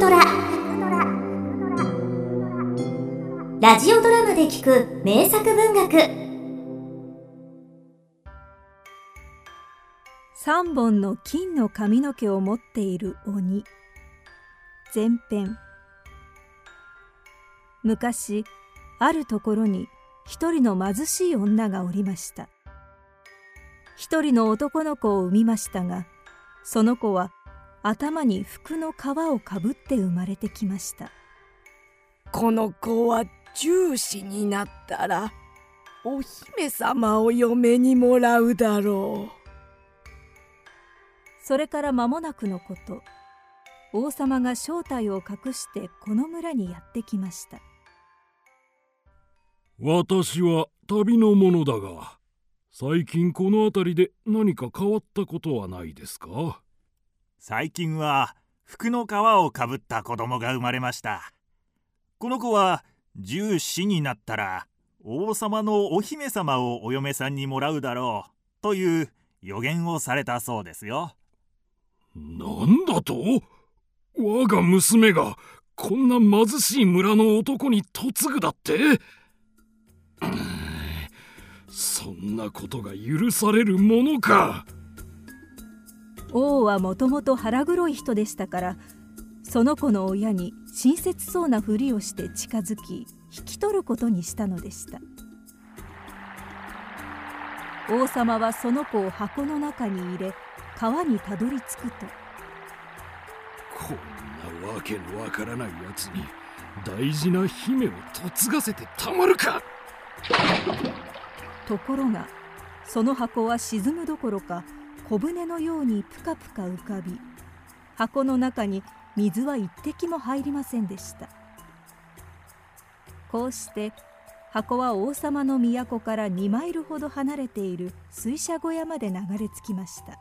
トラ。ラジオドラマで聞く名作文学。3本の金の髪の毛を持っている鬼。前編。昔あるところに一人の貧しい女がおりました。一人の男の子を産みましたがその子は頭に服の皮をかぶって生まれてきました。この子は重視になったらお姫様を嫁にもらうだろう。それから間もなくのこと王様が正体を隠してこの村にやってきました。私は旅の者だが最近この辺りで何か変わったことはないですか？最近は服の皮をかぶった子供が生まれました。この子は14になったら王様のお姫様をお嫁さんにもらうだろうという予言をされたそうですよ。なんだと？我が娘がこんな貧しい村の男に嫁ぐだって？そんなことが許されるものか。王はもともと腹黒い人でしたからその子の親に親切そうなふりをして近づき引き取ることにしたのでした。王様はその子を箱の中に入れ川にたどり着くと。こんなわけのわからないやつに大事な姫を嫁がせてたまるか。ところがその箱は沈むどころか小舟のようにぷかぷか浮かび箱の中に水は一滴も入りませんでした。こうして箱は王様の都から2マイルほど離れている水車小屋まで流れ着きました。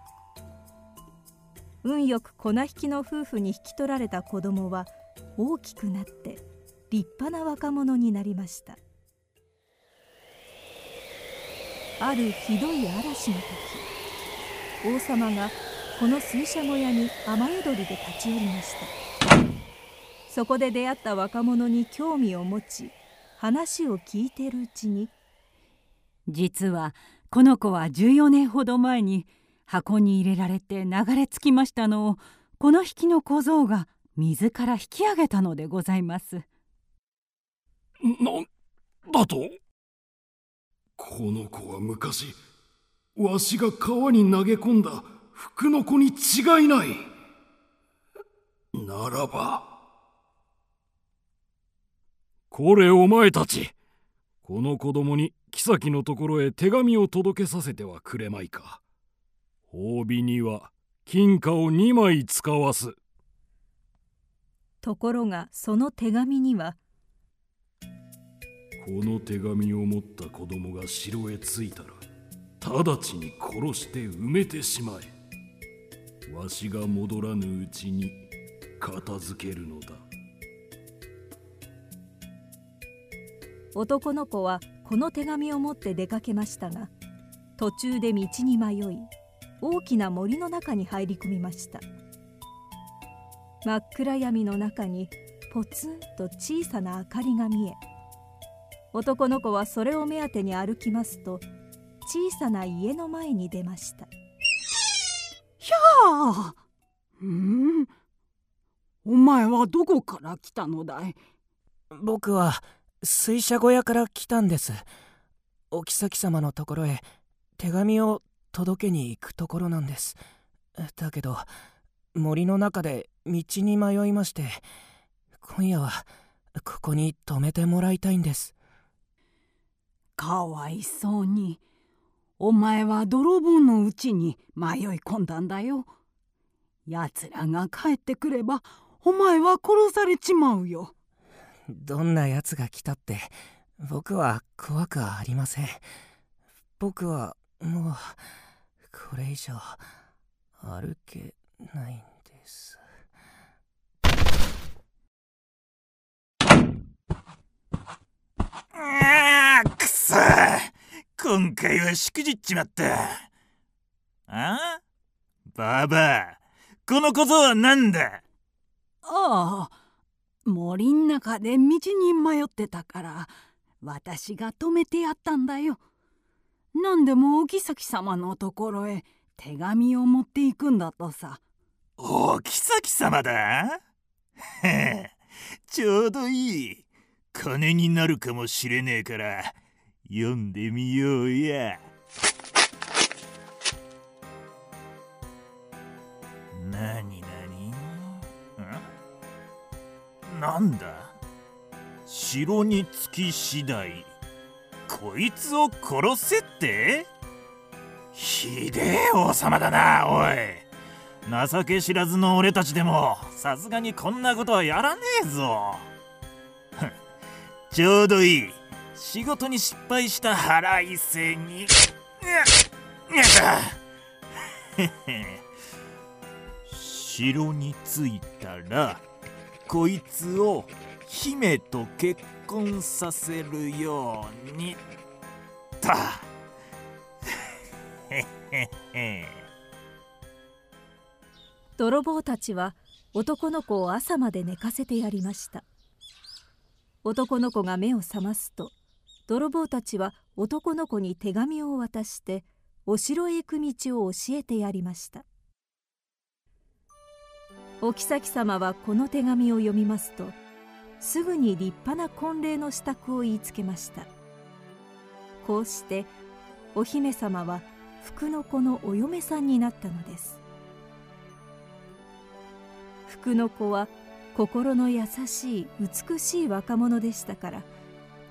運よく粉引きの夫婦に引き取られた子供は大きくなって立派な若者になりました。あるひどい嵐の時王様がこの水車小屋に雨宿りで立ち寄りましたそこで出会った若者に興味を持ち話を聞いているうちに実はこの子は14年ほど前に箱に入れられて流れ着きましたのをこの引きの小僧が水から引き上げたのでございます。なんだと？この子は昔わしが川に投げ込んだ服の子に違いない。ならばこれお前たちこの子供に妃のところへ手紙を届けさせてはくれまいか。褒美には金貨を2枚使わす。ところがその手紙にはこの手紙を持った子供が城へ着いたら直ちに殺して埋めてしまえ。わしが戻らぬうちに片付けるのだ。男の子はこの手紙を持って出かけましたが途中で道に迷い大きな森の中に入り込みました。真っ暗闇の中にポツンと小さな明かりが見え男の子はそれを目当てに歩きますと小さな家の前に出ました。ひゃあうん？お前はどこから来たのだい？僕は水車小屋から来たんです。お妃様のところへ手紙を届けに行くところなんです。だけど森の中で道に迷いまして今夜はここに泊めてもらいたいんです。かわいそうにお前は泥棒のうちに迷い込んだんだよ。奴らが帰ってくればお前は殺されちまうよ。どんな奴が来たって僕は怖くはありません。僕はもうこれ以上歩けないんですああくそ今回はしくじっちまったあ？ババアこの小僧は何だ？ああ森ん中で道に迷ってたから私が止めてやったんだよ。何でもお妃様のところへ手紙を持っていくんだとさ。お妃様だ？ちょうどいい。金になるかもしれねえから読んでみようや。なになにん？なんだ？城に着き次第こいつを殺せって？ひでえ王様だなおい。情け知らずの俺たちでもさすがにこんなことはやらねえぞ。ちょうどいい。仕事に失敗した腹いせに。やだ城に着いたらこいつを姫と結婚させるように。と 泥棒たちは男の子を朝まで寝かせてやりました。男の子が目を覚ますと泥棒たちは男の子に手紙を渡してお城へ行く道を教えてやりました。お妃様はこの手紙を読みますとすぐに立派な婚礼の支度を言いつけました。こうしてお姫様は福の子のお嫁さんになったのです。福の子は心の優しい美しい若者でしたから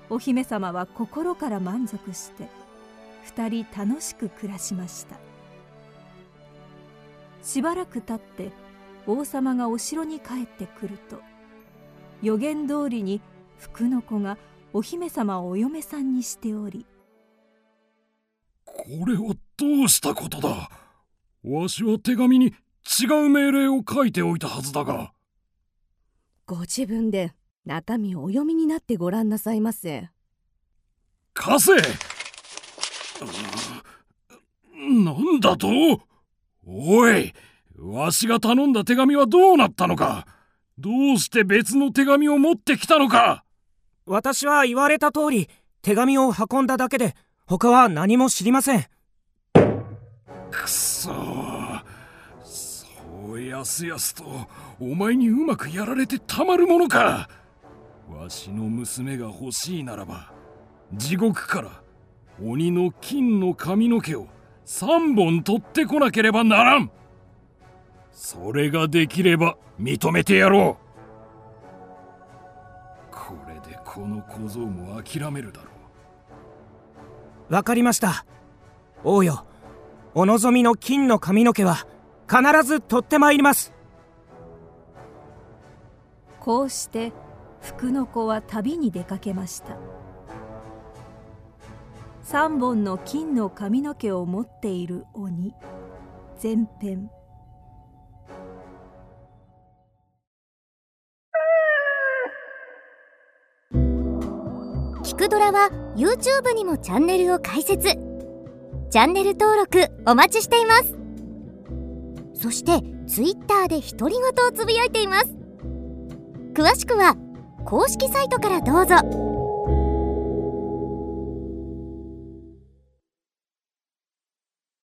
お姫様は心から満足して二人楽しく暮らしました。しばらく経って王様がお城に帰ってくると予言通りに福の子がお姫様をお嫁さんにしておりこれはどうしたことだ？わしは手紙に違う命令を書いておいたはずだが。ご自分で中身をお読みになってごらんなさいませ。貸せなんだと？おいわしが頼んだ手紙はどうなったのか？どうして別の手紙を持ってきたのか？私は言われた通り手紙を運んだだけで他は何も知りません。くそそうやすやすとお前にうまくやられてたまるものかわしの娘が欲しいならば地獄から鬼の金の髪の毛を3本取ってこなければならん。それができれば認めてやろう。これでこの小僧も諦めるだろう。わかりました。王よお望みの金の髪の毛は必ず取ってまいります。こうして福の子は旅に出かけました。3本の金の髪の毛を持っている鬼。前編。キクドラは YouTube にもチャンネルを開設。チャンネル登録お待ちしています。そして Twitter で独り言をつぶやいています。詳しくは公式サイトからどうぞ。